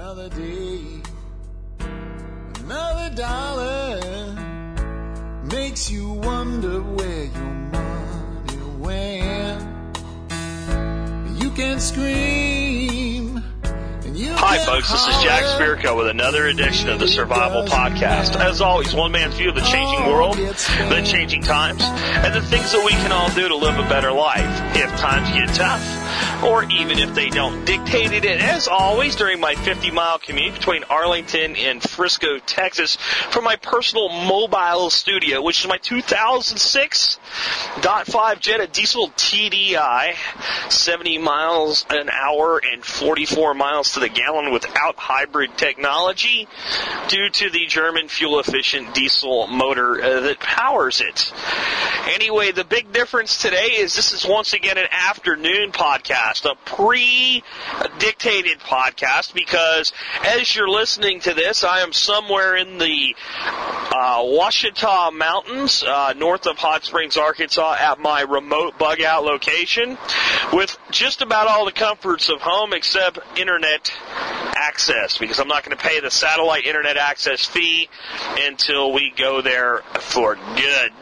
Another day, another dollar makes you wonder where your money went. You can scream. and you Hi, folks. This is Jack. Spirko with another edition of the Survival Podcast. As always, one man's view of the changing oh, world, the changing times, and the things that we can all do to live a better life if times get tough, or even if they don't. Dictated it, as always, during my 50 mile commute between Arlington and Frisco, Texas, from my personal mobile studio, which is my 2006 .5 Jetta diesel TDI, 70 miles an hour and 44 miles to the gallon without hybrid technology due to the German fuel efficient diesel motor uh, that powers it. Anyway, the big difference today is this is once again an afternoon podcast, a pre-dictated podcast because as you're listening to this, I am somewhere in the uh, Ouachita Mountains, uh, north of Hot Springs, Arkansas, at my remote bug out location with just about all the comforts of home except internet access because I'm not going to pay the satellite internet access fee until we go there for good.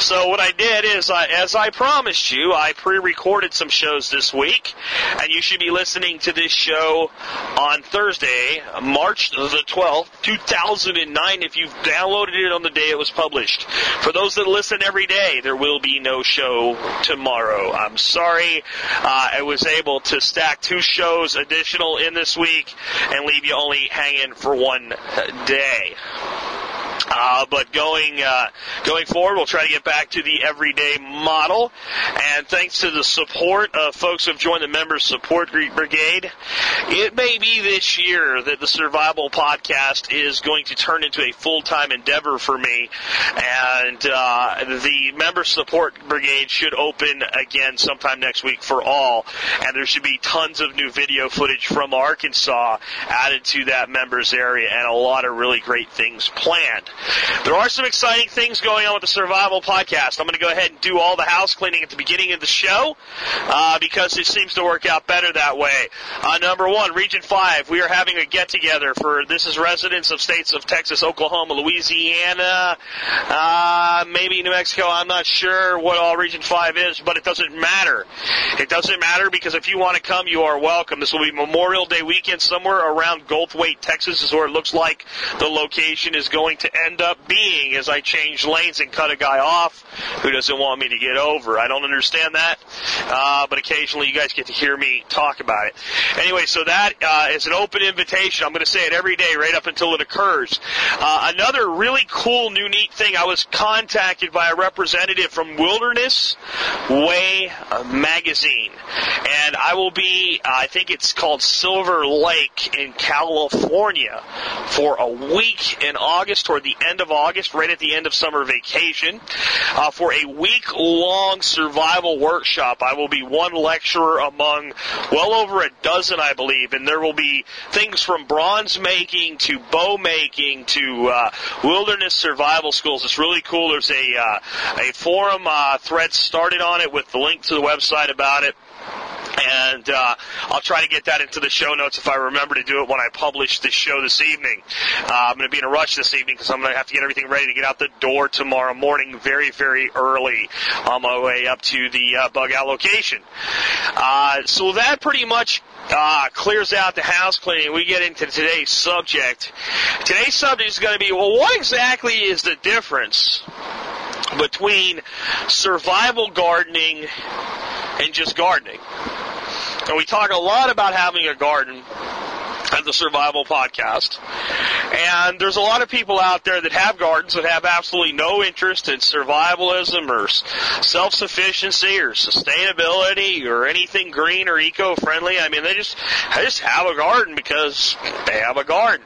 So what I did is, I, as I promised you, I pre-recorded some shows this week, and you should be listening to this show on Thursday, March the 12th, 2009, if you've downloaded it on the day it was published. For those that listen every day, there will be no show tomorrow. I'm sorry, uh, I was able to stack two shows additional in this week and leave you only hanging for one uh, day. Uh, but going uh, going forward, we'll try to get back to the everyday model. And thanks to the support of folks who've joined the Members Support Brigade, it may be this year that the Survival Podcast is going to turn into a full time endeavor for me. And uh, the Member Support Brigade should open again sometime next week for all. And there should be tons of new video footage from Arkansas added to that members area, and a lot of really great things planned. There are some exciting things going on with the Survival Podcast. I'm going to go ahead and do all the house cleaning at the beginning of the show uh, because it seems to work out better that way. Uh, number one, Region 5, we are having a get together for this is residents of states of Texas, Oklahoma, Louisiana, uh, maybe New Mexico. I'm not sure what all Region 5 is, but it doesn't matter. It doesn't matter because if you want to come, you are welcome. This will be Memorial Day weekend somewhere around Gulfway, Texas, is where it looks like the location is going to end up being as I change lanes and cut a guy off who doesn't want me to get over. I don't understand that, uh, but occasionally you guys get to hear me talk about it. Anyway, so that uh, is an open invitation. I'm going to say it every day right up until it occurs. Uh, another really cool, new, neat thing. I was contacted by a representative from Wilderness Way uh, magazine, and I will be. uh, I think it's called Silver Lake in California for a week in August, toward the end of August, right at the end of summer vacation, uh, for a week long survival workshop. I will be one lecturer among well over a dozen, I believe, and there will be things from bronze making to bow making to uh, wilderness survival schools. It's really cool. There's a uh, a forum uh, thread started on it with the link to the website about it and uh, I'll try to get that into the show notes if I remember to do it when I publish the show this evening. Uh, I'm going to be in a rush this evening because I'm going to have to get everything ready to get out the door tomorrow morning very, very early on my way up to the uh, bug out location. Uh, so that pretty much uh, clears out the house cleaning. We get into today's subject. Today's subject is going to be, well, what exactly is the difference between survival gardening and just gardening? And we talk a lot about having a garden at the Survival Podcast. And there's a lot of people out there that have gardens that have absolutely no interest in survivalism or self-sufficiency or sustainability or anything green or eco-friendly. I mean, they just, they just have a garden because they have a garden.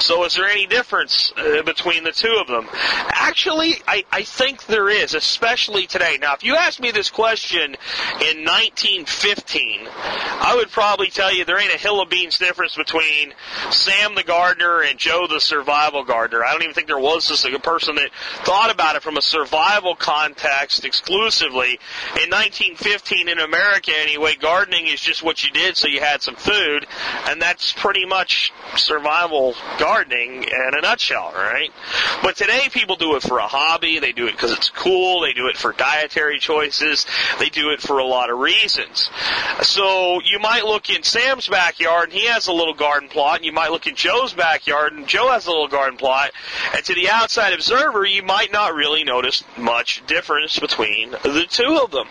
So is there any difference uh, between the two of them? Actually, I, I think there is, especially today. Now, if you asked me this question in 1915, I would probably tell you there ain't a hill of beans difference between Sam the gardener and Joe the survival gardener. I don't even think there was a person that thought about it from a survival context exclusively. In 1915, in America anyway, gardening is just what you did so you had some food, and that's pretty much survival gardening in a nutshell, right? But today people do it for a hobby, they do it because it's cool, they do it for dietary choices, they do it for a lot of reasons. So you might look in Sam's backyard and he has a little garden plot, and you might look in Joe's backyard and Joe has a little garden plot, and to the outside observer you might not really notice much difference between the two of them.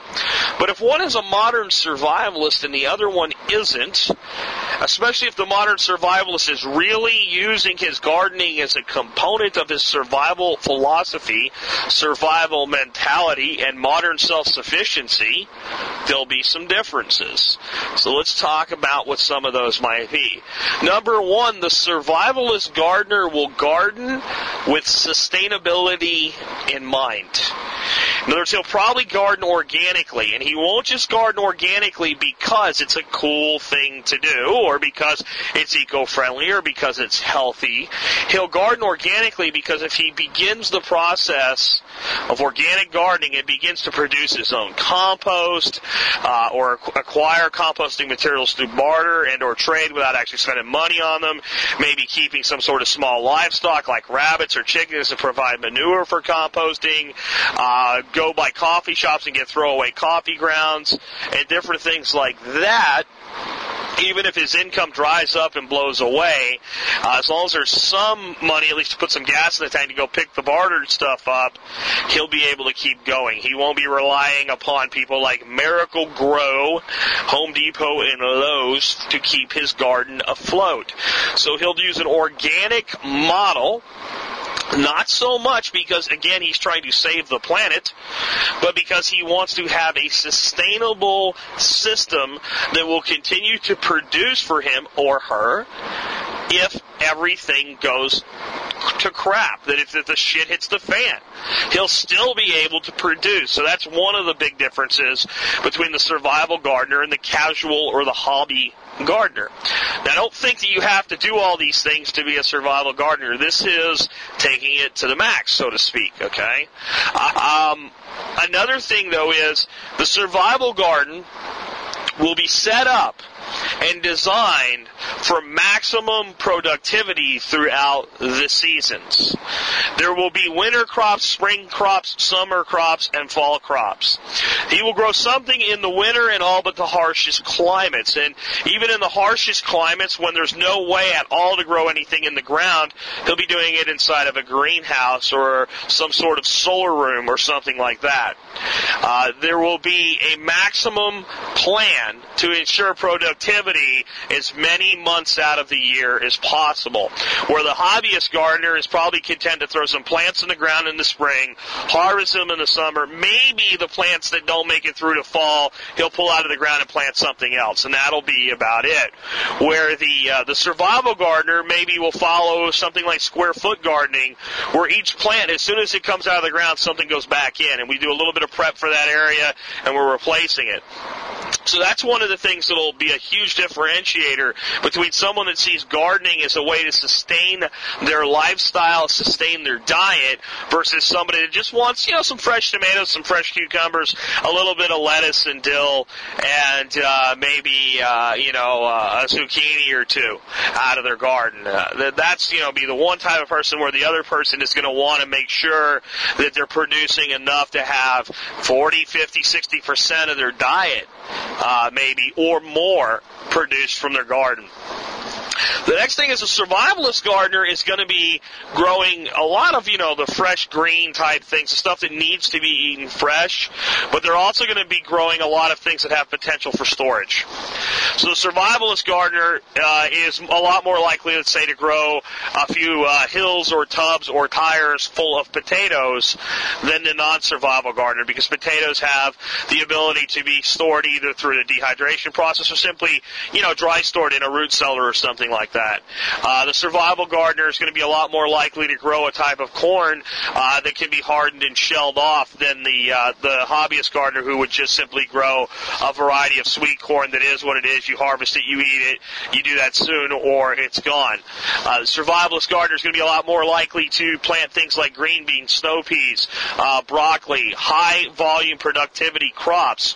But if one is a modern survivalist and the other one isn't, especially if the modern survivalist is really using his gardening as a component of his survival philosophy, survival mentality, and modern self-sufficiency, there'll be some differences. So let's talk about what some of those might be. Number one, the survivalist gardener will garden with sustainability in mind. In other words, he'll probably garden organically, and he won't just garden organically because it's a cool thing to do, or because it's eco-friendly, or because it's healthy. He'll garden organically because if he begins the process of organic gardening and begins to produce his own compost, uh, or acquire composting materials through barter and or trade without actually spending money on them, maybe keeping some sort of small livestock like rabbits or chickens to provide manure for composting, uh, go by coffee shops and get throwaway coffee grounds, and different things like that even if his income dries up and blows away, uh, as long as there's some money, at least to put some gas in the tank to go pick the bartered stuff up, he'll be able to keep going. He won't be relying upon people like Miracle-Gro, Home Depot, and Lowe's to keep his garden afloat. So he'll use an organic model not so much because, again, he's trying to save the planet, but because he wants to have a sustainable system that will continue to produce for him or her if everything goes to crap, that if, the shit hits the fan, he'll still be able to produce. So that's one of the big differences between the survival gardener and the casual or the hobby gardener. Now, don't think that you have to do all these things to be a survival gardener. This is taking it to the max, so to speak, okay? Uh, um, another thing, though, is the survival garden will be set up and designed for maximum productivity throughout the seasons. There will be winter crops, spring crops, summer crops, and fall crops. He will grow something in the winter in all but the harshest climates. And even in the harshest climates, when there's no way at all to grow anything in the ground, he'll be doing it inside of a greenhouse or some sort of solar room or something like that. Uh, there will be a maximum plan to ensure productivity as many months out of the year as possible. Where the hobbyist gardener is probably content to throw some plants in the ground in the spring, harvest them in the summer. Maybe the plants that don't make it through to fall, he'll pull out of the ground and plant something else, and that'll be about it. Where the uh, the survival gardener maybe will follow something like square foot gardening, where each plant, as soon as it comes out of the ground, something goes back in, and we do a little bit of prep for that area, and we're replacing it. So that's one of the things that'll be a huge differentiator between someone that sees gardening as a way to sustain their lifestyle, sustain their diet, versus somebody that just wants, you know, some fresh tomatoes, some fresh cucumbers, a little bit of lettuce and dill, and uh, maybe, uh, you know, uh, a zucchini or two out of their garden. Uh, that's, you know, be the one type of person where the other person is going to want to make sure that they're producing enough to have 40, 50, 60% of their diet uh, maybe, or more produced from their garden. The next thing is a survivalist gardener is going to be growing a lot of, you know, the fresh green type things, the stuff that needs to be eaten fresh, but they're also going to be growing a lot of things that have potential for storage. So the survivalist gardener uh, is a lot more likely, let's say, to grow a few uh, hills or tubs or tires full of potatoes than the non-survival gardener because potatoes have the ability to be stored either through the dehydration process or simply, you know, dry stored in a root cellar or something like that. Uh, the survival gardener is going to be a lot more likely to grow a type of corn uh, that can be hardened and shelled off than the uh, the hobbyist gardener who would just simply grow a variety of sweet corn that is what it is. You harvest it, you eat it, you do that soon, or it's gone. Uh, the survivalist gardener is going to be a lot more likely to plant things like green beans, snow peas, uh, broccoli, high volume productivity crops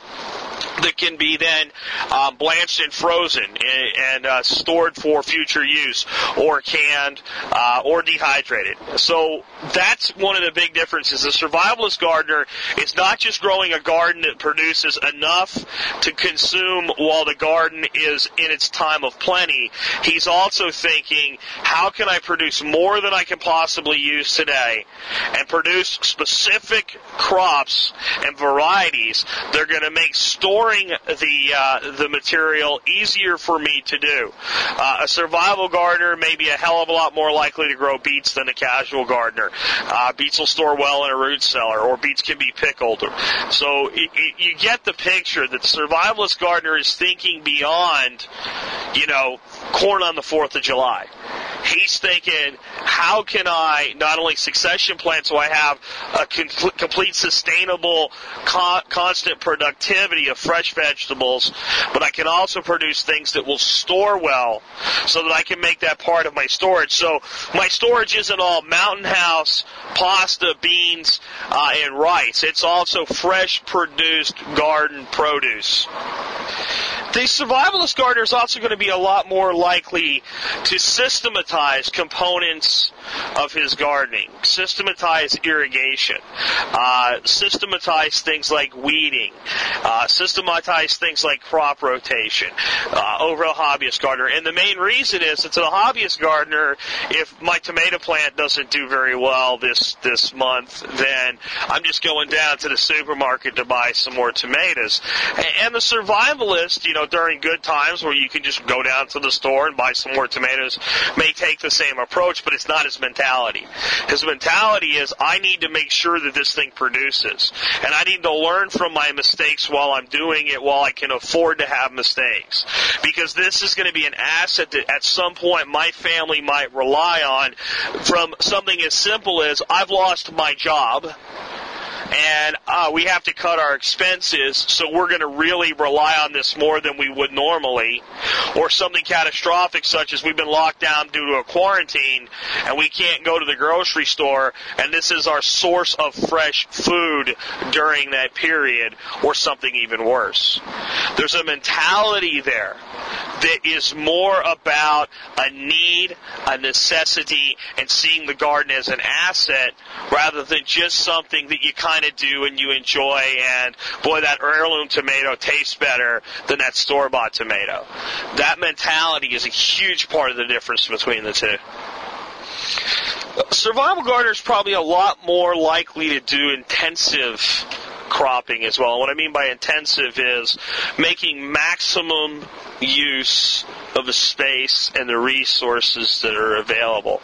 that can be then um, blanched and frozen and, and uh, stored for future use, or canned, uh, or dehydrated. So that's one of the big differences. The survivalist gardener is not just growing a garden that produces enough to consume while the garden is in its time of plenty. He's also thinking, how can I produce more than I can possibly use today, and produce specific crops and varieties that are going to make storing the uh, the material easier for me to do. Uh, a survival gardener may be a hell of a lot more likely to grow beets than a casual gardener. Uh, beets will store well in a root cellar, or beets can be pickled. So it, it, you get the picture that the survivalist gardener is thinking beyond, you know, corn on the 4th of July. He's thinking, how can I not only succession plant so I have a complete sustainable, constant productivity of fresh vegetables, but I can also produce things that will store well so that I can make that part of my storage. So my storage isn't all mountain house, pasta, beans, uh, and rice. It's also fresh produced garden produce. The survivalist gardener is also going to be a lot more likely to systematize components of his gardening, systematize irrigation, uh, systematize things like weeding, uh, systematize things like crop rotation uh, over a hobbyist gardener. And the main reason is that to the hobbyist gardener, if my tomato plant doesn't do very well this this month, then I'm just going down to the supermarket to buy some more tomatoes. And the survivalist, you know, during good times where you can just go down to the store and buy some more tomatoes may take the same approach, but it's not his mentality. His mentality is I need to make sure that this thing produces. And I need to learn from my mistakes while I'm doing it while I can afford to have mistakes. Because this is going to be an asset that at some point my family might rely on. From something as simple as I've lost my job and uh, we have to cut our expenses, so we're going to really rely on this more than we would normally, or something catastrophic such as we've been locked down due to a quarantine and we can't go to the grocery store, and this is our source of fresh food during that period, or something even worse. There's a mentality there that is more about a need, a necessity, and seeing the garden as an asset rather than just something that you kind of do and you enjoy. And boy, that heirloom tomato tastes better than that store bought tomato. That mentality is a huge part of the difference between the two. Survival gardeners probably a lot more likely to do intensive cropping as well. What I mean by intensive is making maximum use of the space and the resources that are available.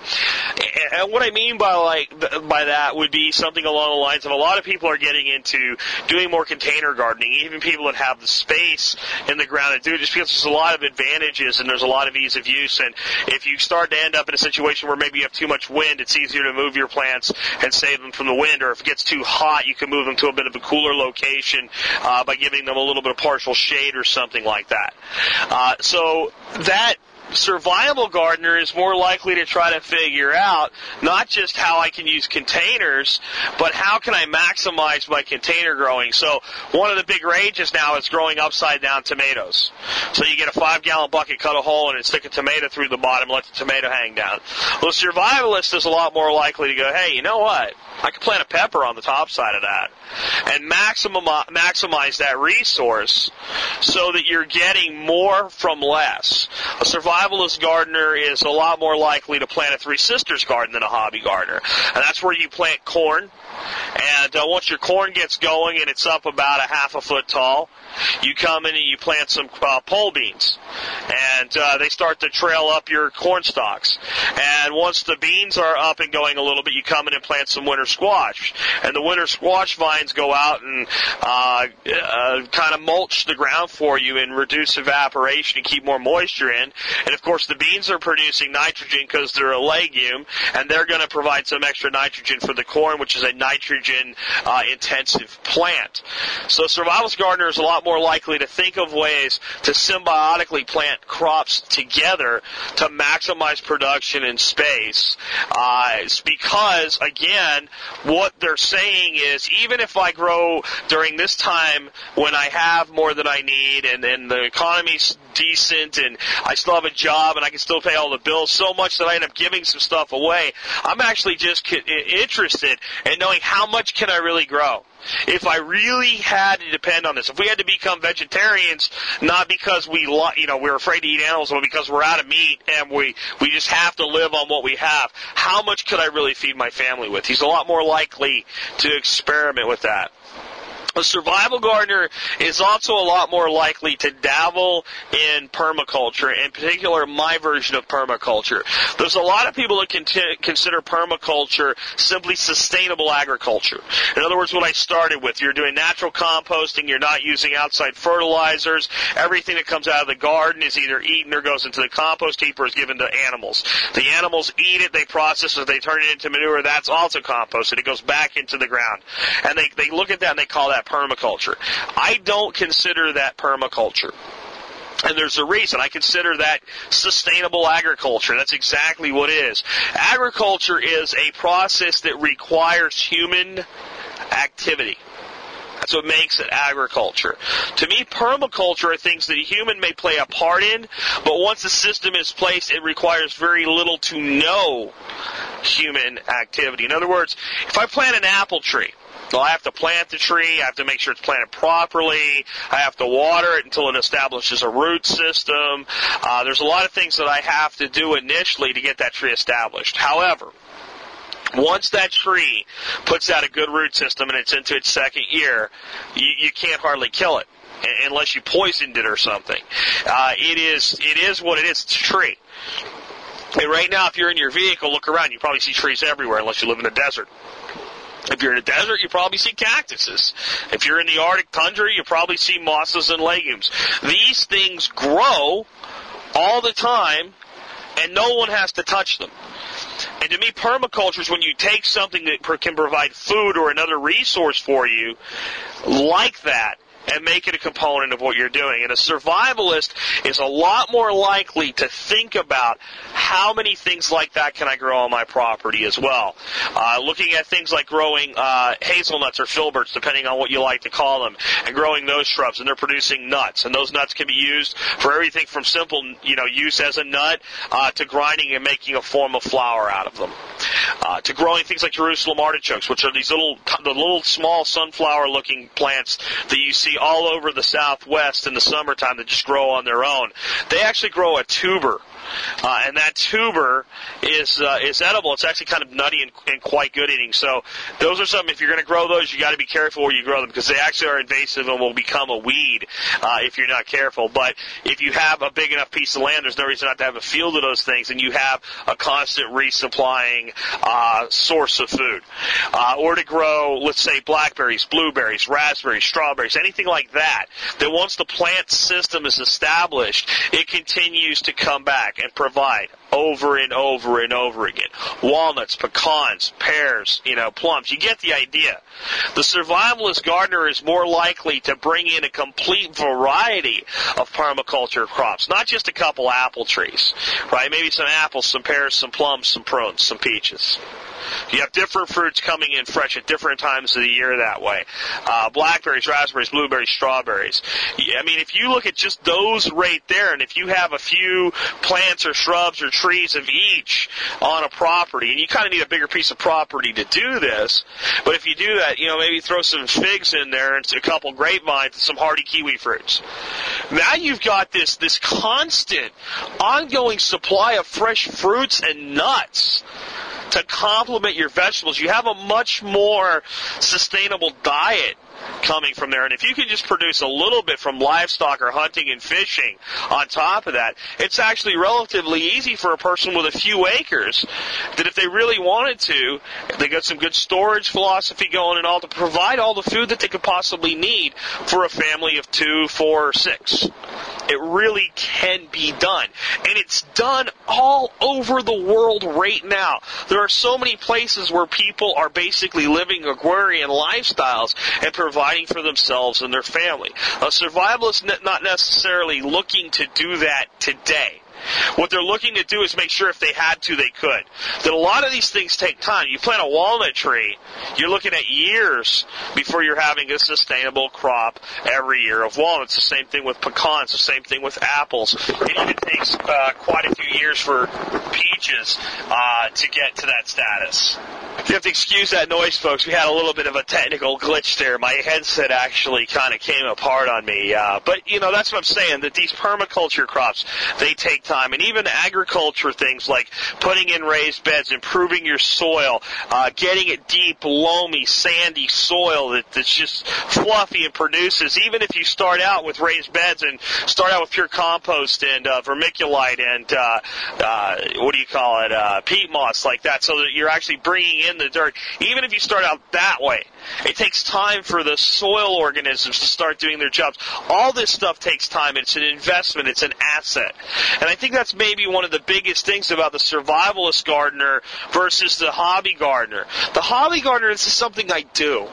And what I mean by like by that would be something along the lines of a lot of people are getting into doing more container gardening, even people that have the space in the ground to do it, just because there's a lot of advantages and there's a lot of ease of use. And if you start to end up in a situation where maybe you have too much wind, it's easier to move your plants and save them from the wind. Or if it gets too hot, you can move them to a bit of a cooler location uh, by giving them a little bit of partial shade or something like that. Uh, so that survival gardener is more likely to try to figure out not just how I can use containers, but how can I maximize my container growing. So one of the big rages now is growing upside down tomatoes. So you get a five gallon bucket, cut a hole in it, stick a tomato through the bottom, let the tomato hang down. Well, the survivalist is a lot more likely to go, hey, you know what? I could plant a pepper on the top side of that and maximum, uh, maximize that resource so that you're getting more from less. A survival survivalist gardener is a lot more likely to plant a Three Sisters garden than a hobby gardener. And that's where you plant corn. And uh, once your corn gets going and it's up about a half a foot tall, you come in and you plant some uh, pole beans, and uh, they start to trail up your corn stalks. And once the beans are up and going a little bit, you come in and plant some winter squash, and the winter squash vines go out and uh, uh, kind of mulch the ground for you and reduce evaporation and keep more moisture in. And of course, the beans are producing nitrogen because they're a legume, and they're going to provide some extra nitrogen for the corn, which is a nitrogen uh, intensive plant. So survivalist gardener is a lot more likely to think of ways to symbiotically plant crops together to maximize production in space. Uh, because, again, what they're saying is even if I grow during this time when I have more than I need and, and the economy's decent and I still have a job and I can still pay all the bills so much that I end up giving some stuff away, I'm actually just interested in knowing how much can I really grow if I really had to depend on this, if we had to become vegetarians, not because we, you know, we're afraid to eat animals, but because we're out of meat and we, we just have to live on what we have, how much could I really feed my family with? He's a lot more likely to experiment with that. A survival gardener is also a lot more likely to dabble in permaculture, in particular my version of permaculture. There's a lot of people that consider permaculture simply sustainable agriculture. In other words, what I started with, you're doing natural composting, you're not using outside fertilizers, everything that comes out of the garden is either eaten or goes into the compost heap or is given to animals. The animals eat it, they process it, they turn it into manure, that's also composted. It goes back into the ground. And they, they look at that and they call that that permaculture. I don't consider that permaculture. And there's a reason. I consider that sustainable agriculture. That's exactly what it is. Agriculture is a process that requires human activity. That's what makes it agriculture. To me, permaculture are things that a human may play a part in, but once the system is placed, it requires very little to no human activity. In other words, if I plant an apple tree, so I have to plant the tree. I have to make sure it's planted properly. I have to water it until it establishes a root system. Uh, there's a lot of things that I have to do initially to get that tree established. However, once that tree puts out a good root system and it's into its second year, you, you can't hardly kill it unless you poisoned it or something. Uh, it is it is what it is. It's a tree. And right now, if you're in your vehicle, look around. You probably see trees everywhere, unless you live in the desert. If you're in a desert, you probably see cactuses. If you're in the Arctic tundra, you probably see mosses and legumes. These things grow all the time, and no one has to touch them. And to me, permaculture is when you take something that can provide food or another resource for you, like that, and make it a component of what you're doing. And a survivalist is a lot more likely to think about how many things like that can I grow on my property as well. Uh, looking at things like growing uh, hazelnuts or filberts, depending on what you like to call them, and growing those shrubs, and they're producing nuts. And those nuts can be used for everything from simple, you know, use as a nut uh, to grinding and making a form of flour out of them. Uh, to growing things like Jerusalem artichokes, which are these little, the little small sunflower-looking plants that you all over the Southwest in the summertime that just grow on their own. They actually grow a tuber uh, and that tuber is uh, is edible. It's actually kind of nutty and, and quite good eating. So those are some. If you're going to grow those, you got to be careful where you grow them because they actually are invasive and will become a weed uh, if you're not careful. But if you have a big enough piece of land, there's no reason not to have a field of those things, and you have a constant resupplying uh, source of food. Uh, or to grow, let's say, blackberries, blueberries, raspberries, strawberries, anything like that. That once the plant system is established, it continues to come back back and provide over and over and over again. Walnuts, pecans, pears, you know, plums. You get the idea. The survivalist gardener is more likely to bring in a complete variety of permaculture crops, not just a couple apple trees, right? Maybe some apples, some pears, some plums, some prunes, some peaches. You have different fruits coming in fresh at different times of the year that way. Uh, blackberries, raspberries, blueberries, strawberries. I mean, if you look at just those right there, and if you have a few plants or shrubs or trees of each on a property, and you kind of need a bigger piece of property to do this, but if you do that, you know, maybe throw some figs in there and a couple grapevines and some hardy kiwi fruits. Now you've got this, this constant, ongoing supply of fresh fruits and nuts to complement your vegetables. You have a much more sustainable diet coming from there. And if you can just produce a little bit from livestock or hunting and fishing on top of that, it's actually relatively easy for a person with a few acres that if they really wanted to, they got some good storage philosophy going and all to provide all the food that they could possibly need for a family of two, four, or six. It really can be done. And it's done all over the world right now. There are so many places where people are basically living agrarian lifestyles and providing for themselves and their family. A survivalist not necessarily looking to do that today. What they're looking to do is make sure if they had to, they could. That a lot of these things take time. You plant a walnut tree, you're looking at years before you're having a sustainable crop every year of walnuts. The same thing with pecans, the same thing with apples. It even takes uh, quite a few years for peaches uh, to get to that status. You have to excuse that noise, folks. We had a little bit of a technical glitch there. My headset actually kind of came apart on me. Uh, but, you know, that's what I'm saying, that these permaculture crops, they take time. And even agriculture things like putting in raised beds, improving your soil, uh, getting it deep, loamy, sandy soil that, that's just fluffy and produces. Even if you start out with raised beds and start out with pure compost and uh, vermiculite and, uh, uh, what do you call it, uh, peat moss like that, so that you're actually bringing in the dirt. Even if you start out that way, it takes time for the soil organisms to start doing their jobs. All this stuff takes time. It's an investment. It's an asset. And I think that's maybe one of the biggest things about the survivalist gardener versus the hobby gardener. The hobby gardener, is something I do.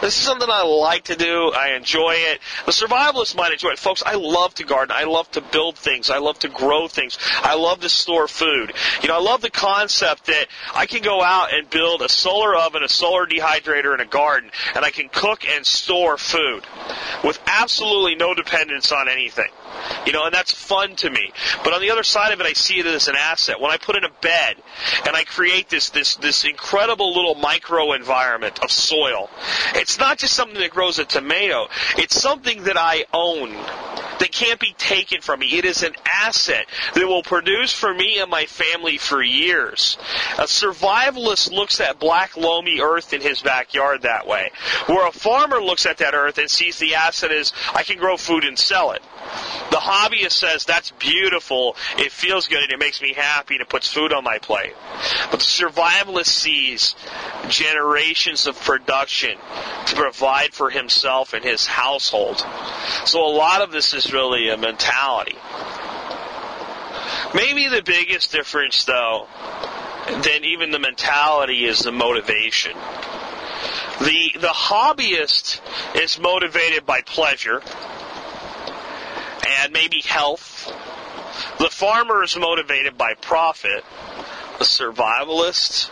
This is something I like to do. I enjoy it. The survivalist might enjoy it. Folks, I love to garden. I love to build things. I love to grow things. I love to store food. You know, I love the concept that I can go out and build a solar oven, a solar dehydrator, and a garden, and I can cook and store food with absolutely no dependence on anything. You know, and that's fun to me. But on the other side of it, I see it as an asset. When I put in a bed and I create this this this incredible little micro environment of soil, it's not just something that grows a tomato. It's something that I own that can't be taken from me. It is an asset that will produce for me and my family for years. A survivalist looks at black loamy earth in his backyard that way. Where a farmer looks at that earth and sees the asset as I can grow food and sell it. The hobbyist says that's beautiful, it feels good, and it makes me happy, and it puts food on my plate. But the survivalist sees generations of production to provide for himself and his household. So a lot of this is really a mentality. Maybe the biggest difference, though, than even the mentality is the motivation. The the hobbyist is motivated by pleasure and maybe health. The farmer is motivated by profit. The survivalist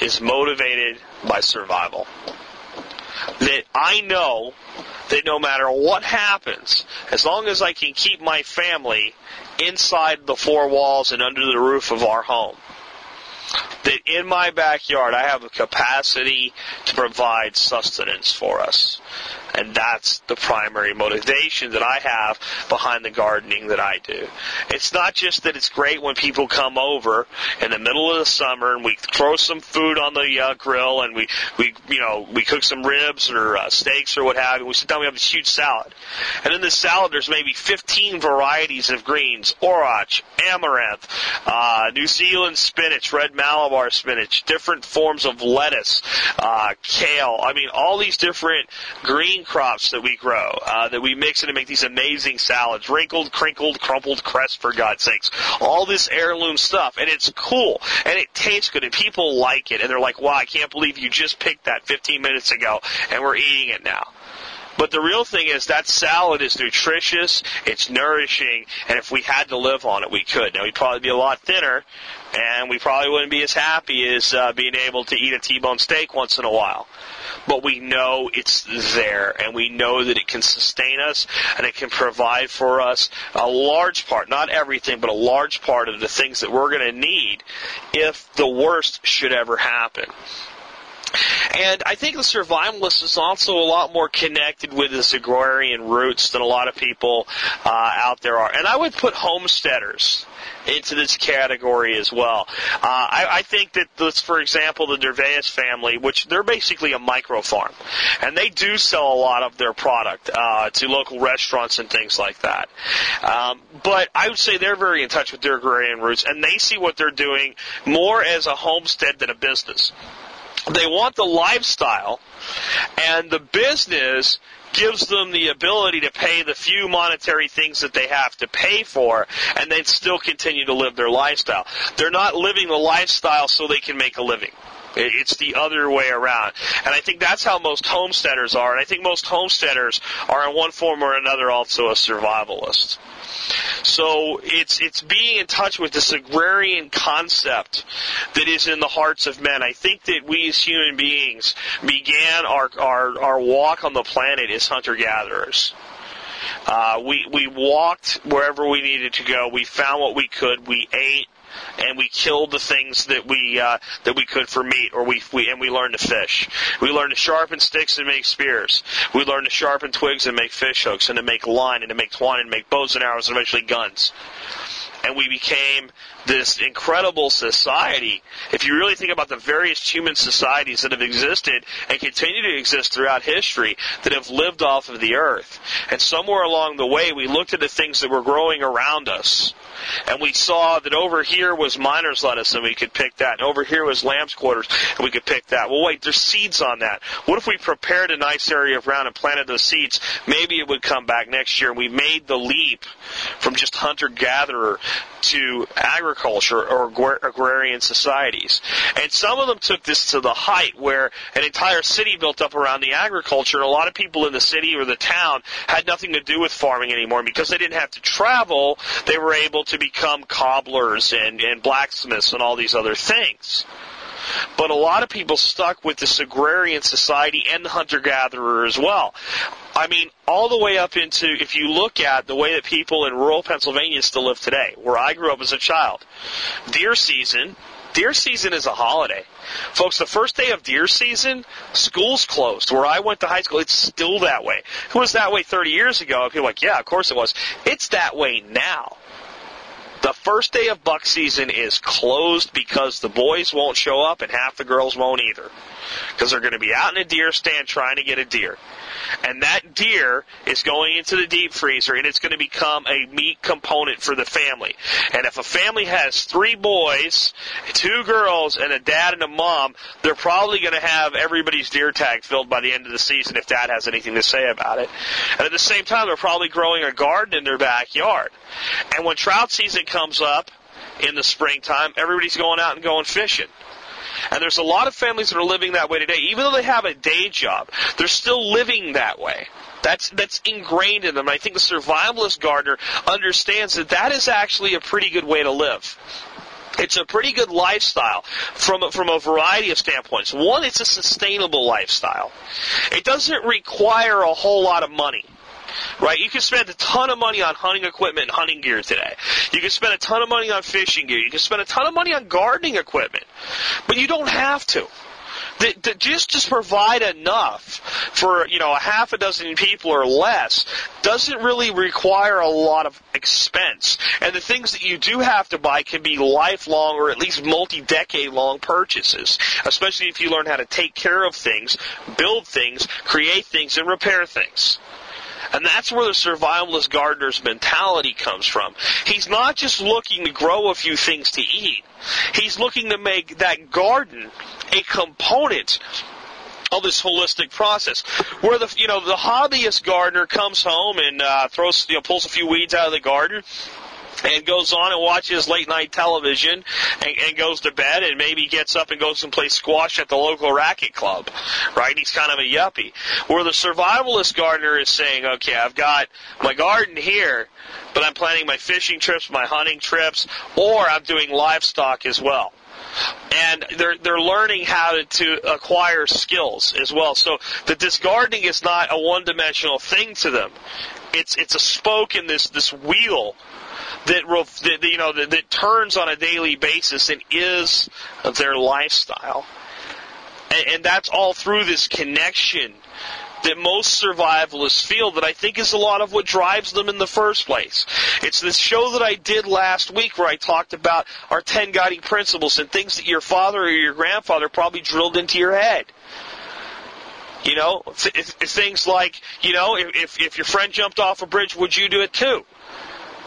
is motivated by survival. That I know that no matter what happens, as long as I can keep my family inside the four walls and under the roof of our home, that in my backyard I have the capacity to provide sustenance for us. And that's the primary motivation that I have behind the gardening that I do. It's not just that it's great when people come over in the middle of the summer and we throw some food on the uh, grill and we, we, you know, we cook some ribs or uh, steaks or what have you. We sit down, we have this huge salad. And in this salad, there's maybe 15 varieties of greens, orach, amaranth, uh, New Zealand spinach, red Malabar spinach, different forms of lettuce, uh, kale. I mean, all these different green crops that we grow, uh, that we mix in to make these amazing salads, wrinkled, crinkled, crumpled cress for God's sakes. All this heirloom stuff, and it's cool, and it tastes good, and people like it, and they're like, wow, I can't believe you just picked that 15 minutes ago, and we're eating it now. But the real thing is that salad is nutritious, it's nourishing, and if we had to live on it, we could. Now, we'd probably be a lot thinner, and we probably wouldn't be as happy as uh, being able to eat a T-bone steak once in a while. But we know it's there, and we know that it can sustain us, and it can provide for us a large part, not everything, but a large part of the things that we're going to need if the worst should ever happen. And I think the survivalist is also a lot more connected with his agrarian roots than a lot of people uh, out there are. And I would put homesteaders into this category as well. Uh, I, I think that, this, for example, the Dervaes family, which they're basically a micro farm, and they do sell a lot of their product uh, to local restaurants and things like that. Um, but I would say they're very in touch with their agrarian roots, and they see what they're doing more as a homestead than a business. They want the lifestyle, and the business gives them the ability to pay the few monetary things that they have to pay for and then still continue to live their lifestyle. They're not living the lifestyle so they can make a living. It's the other way around. And I think that's how most homesteaders are. And I think most homesteaders are in one form or another also a survivalist. So it's it's being in touch with this agrarian concept that is in the hearts of men. I think that we as human beings began our our, our walk on the planet as hunter gatherers. Uh, we we walked wherever we needed to go. We found what we could. We ate and we killed the things that we uh, that we could for meat, or we, we and we learned to fish. We learned to sharpen sticks and make spears. We learned to sharpen twigs and make fish hooks, and to make line, and to make twine, and make bows and arrows, and eventually guns. And we became this incredible society. If you really think about the various human societies that have existed and continue to exist throughout history that have lived off of the earth, and somewhere along the way we looked at the things that were growing around us and we saw that over here was miner's lettuce and we could pick that, and over here was lamb's quarters and we could pick that. Well, wait, there's seeds on that. What if we prepared a nice area of ground and planted those seeds? Maybe it would come back next year. And we made the leap from just hunter gatherer to agriculture or agrarian societies. And some of them took this to the height where an entire city built up around the agriculture, a lot of people in the city or the town had nothing to do with farming anymore. Because they didn't have to travel, they were able to become cobblers and, and blacksmiths and all these other things. But a lot of people stuck with this agrarian society and the hunter gatherer as well. I mean, all the way up into, if you look at the way that people in rural Pennsylvania still live today, where I grew up as a child, deer season, deer season is a holiday. Folks, the first day of deer season, school's closed. Where I went to high school, it's still that way. It was that way 30 years ago. People are like, yeah, of course it was. It's that way now. The first day of buck season is closed because the boys won't show up and half the girls won't either. Because they're going to be out in a deer stand trying to get a deer. And that deer is going into the deep freezer and it's going to become a meat component for the family. And if a family has three boys, two girls, and a dad and a mom, they're probably going to have everybody's deer tag filled by the end of the season if dad has anything to say about it. And at the same time, they're probably growing a garden in their backyard. And when trout season comes up in the springtime, everybody's going out and going fishing. And there's a lot of families that are living that way today. Even though they have a day job, they're still living that way. That's that's ingrained in them. I think the survivalist gardener understands that that is actually a pretty good way to live. It's a pretty good lifestyle from a, from a variety of standpoints. One, it's a sustainable lifestyle. It doesn't require a whole lot of money right? You can spend a ton of money on hunting equipment and hunting gear today. You can spend a ton of money on fishing gear. You can spend a ton of money on gardening equipment. But you don't have to. The, the, just to provide enough for you know a half a dozen people or less doesn't really require a lot of expense. And the things that you do have to buy can be lifelong or at least multi-decade long purchases, especially if you learn how to take care of things, build things, create things, and repair things. And that's where the survivalist gardener's mentality comes from. He's not just looking to grow a few things to eat. He's looking to make that garden a component of this holistic process. Where the you know the hobbyist gardener comes home and uh, throws you know pulls a few weeds out of the garden and goes on and watches late night television and, and goes to bed and maybe gets up and goes and plays squash at the local racket club, right? He's kind of a yuppie. Where the survivalist gardener is saying, okay, I've got my garden here, but I'm planning my fishing trips, my hunting trips, or I'm doing livestock as well and they're they're learning how to, to acquire skills as well. So that this gardening is not a one dimensional thing to them. It's it's a spoke in this this wheel that, that you know that, that turns on a daily basis and is their lifestyle. And, and that's all through this connection that most survivalists feel that I think is a lot of what drives them in the first place. It's this show that I did last week where I talked about our 10 guiding principles and things that your father or your grandfather probably drilled into your head. You know, th- things like, you know, if, if your friend jumped off a bridge, would you do it too?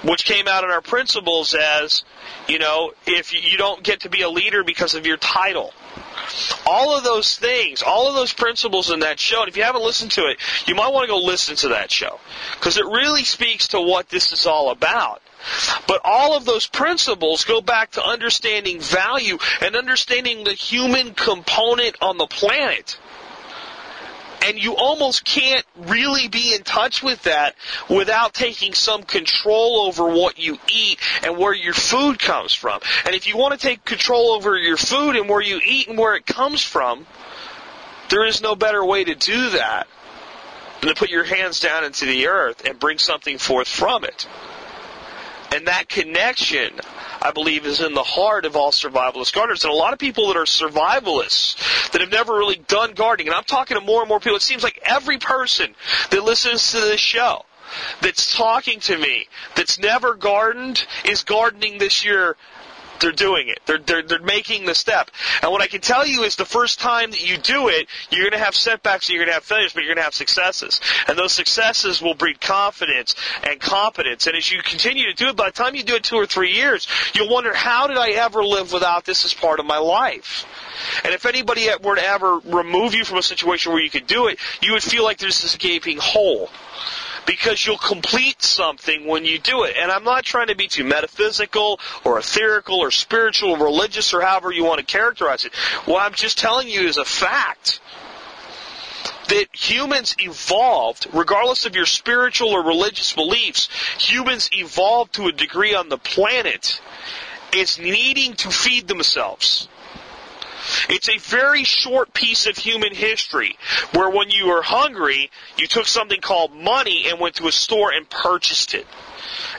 Which came out in our principles as, you know, if you don't get to be a leader because of your title. All of those things, all of those principles in that show, and if you haven't listened to it, you might want to go listen to that show. Because it really speaks to what this is all about. But all of those principles go back to understanding value and understanding the human component on the planet and you almost can't really be in touch with that without taking some control over what you eat and where your food comes from. And if you want to take control over your food and where you eat and where it comes from, there is no better way to do that than to put your hands down into the earth and bring something forth from it. And that connection, I believe, is in the heart of all survivalist gardeners. And a lot of people that are survivalists that have never really done gardening, and I'm talking to more and more people, it seems like every person that listens to this show that's talking to me that's never gardened is gardening this year they're doing it. They're, they're, they're making the step. And what I can tell you is the first time that you do it, you're going to have setbacks, you're going to have failures, but you're going to have successes. And those successes will breed confidence and competence. And as you continue to do it, by the time you do it two or three years, you'll wonder, how did I ever live without this as part of my life? And if anybody were to ever remove you from a situation where you could do it, you would feel like there's this gaping hole because you'll complete something when you do it. And I'm not trying to be too metaphysical or etherical or spiritual or religious or however you want to characterize it. What I'm just telling you is a fact that humans evolved, regardless of your spiritual or religious beliefs, humans evolved to a degree on the planet is needing to feed themselves. It's a very short piece of human history where when you were hungry, you took something called money and went to a store and purchased it.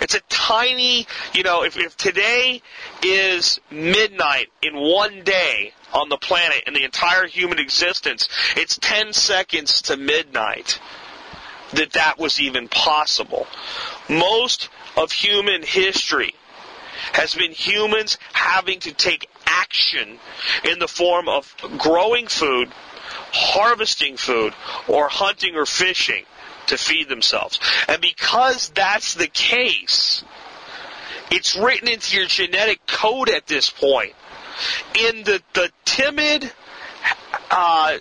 It's a tiny, you know, if, if today is midnight in one day on the planet in the entire human existence, it's 10 seconds to midnight that that was even possible. Most of human history has been humans having to take action in the form of growing food, harvesting food, or hunting or fishing to feed themselves. And because that's the case, it's written into your genetic code at this point. In the, the timid, uh,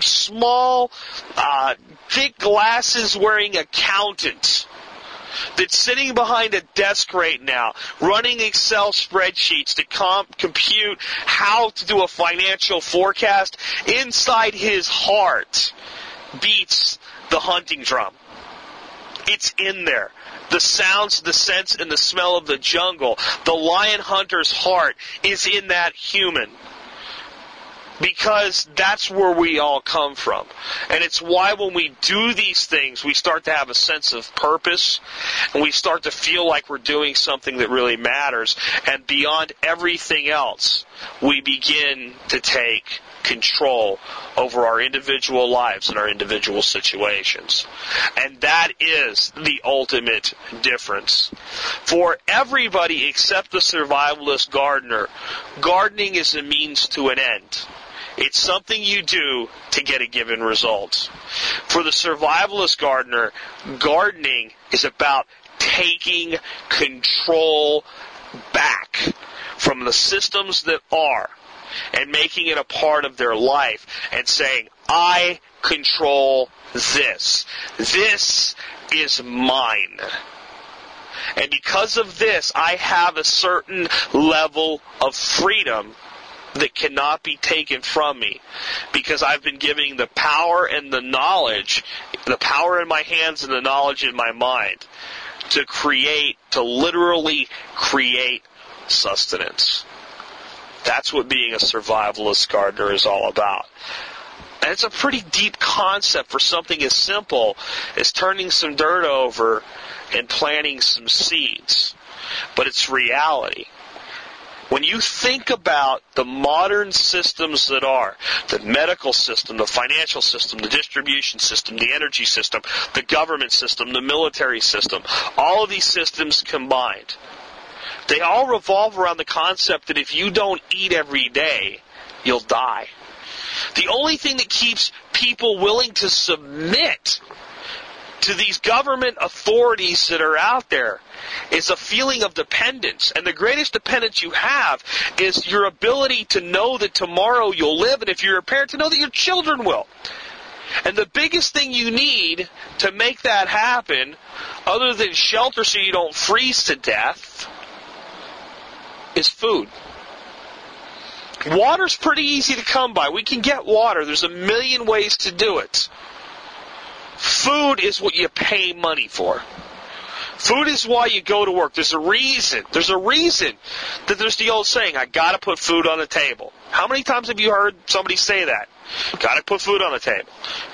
small, uh, thick glasses wearing accountant that's sitting behind a desk right now, running Excel spreadsheets to comp- compute how to do a financial forecast, inside his heart beats the hunting drum. It's in there. The sounds, the sense, and the smell of the jungle. The lion hunter's heart is in that human because that's where we all come from. And it's why when we do these things, we start to have a sense of purpose and we start to feel like we're doing something that really matters. And beyond everything else, we begin to take control over our individual lives and our individual situations. And that is the ultimate difference. For everybody except the survivalist gardener, gardening is a means to an end. It's something you do to get a given result. For the survivalist gardener, gardening is about taking control back from the systems that are and making it a part of their life and saying, I control this. This is mine. And because of this, I have a certain level of freedom that cannot be taken from me because I've been giving the power and the knowledge, the power in my hands and the knowledge in my mind to create, to literally create sustenance. That's what being a survivalist gardener is all about. And it's a pretty deep concept for something as simple as turning some dirt over and planting some seeds. But it's reality. When you think about the modern systems that are, the medical system, the financial system, the distribution system, the energy system, the government system, the military system, all of these systems combined, they all revolve around the concept that if you don't eat every day, you'll die. The only thing that keeps people willing to submit to these government authorities that are out there is a feeling of dependence. And the greatest dependence you have is your ability to know that tomorrow you'll live, and if you're a parent, to know that your children will. And the biggest thing you need to make that happen, other than shelter so you don't freeze to death, is food. Water's pretty easy to come by. We can get water. There's a million ways to do it. Food is what you pay money for. Food is why you go to work. There's a reason. There's a reason that there's the old saying, I gotta put food on the table. How many times have you heard somebody say that? Gotta put food on the table.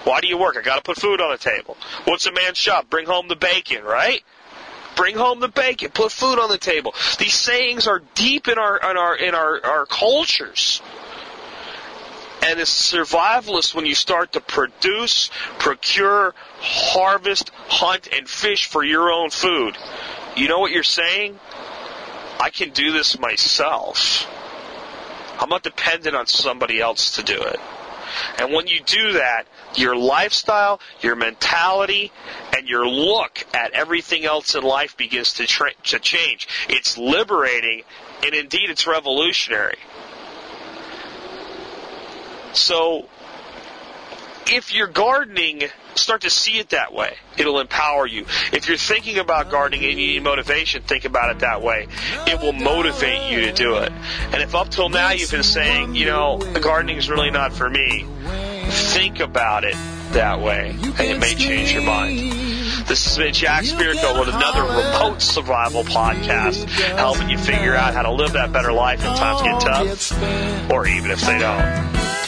Why do you work? I gotta put food on the table. What's a man's job? Bring home the bacon, right? Bring home the bacon. Put food on the table. These sayings are deep in our in our in our, our cultures. And it's survivalist when you start to produce, procure, harvest, hunt, and fish for your own food. You know what you're saying? I can do this myself. I'm not dependent on somebody else to do it. And when you do that, your lifestyle, your mentality, and your look at everything else in life begins to, tra- to change. It's liberating, and indeed it's revolutionary. So, if you're gardening, start to see it that way. It'll empower you. If you're thinking about gardening and you need motivation, think about it that way. It will motivate you to do it. And if up till now you've been saying, you know, gardening is really not for me, think about it that way, and it may change your mind. This has been Jack Spirko with another remote survival podcast, helping you figure out how to live that better life when times get tough, or even if they don't.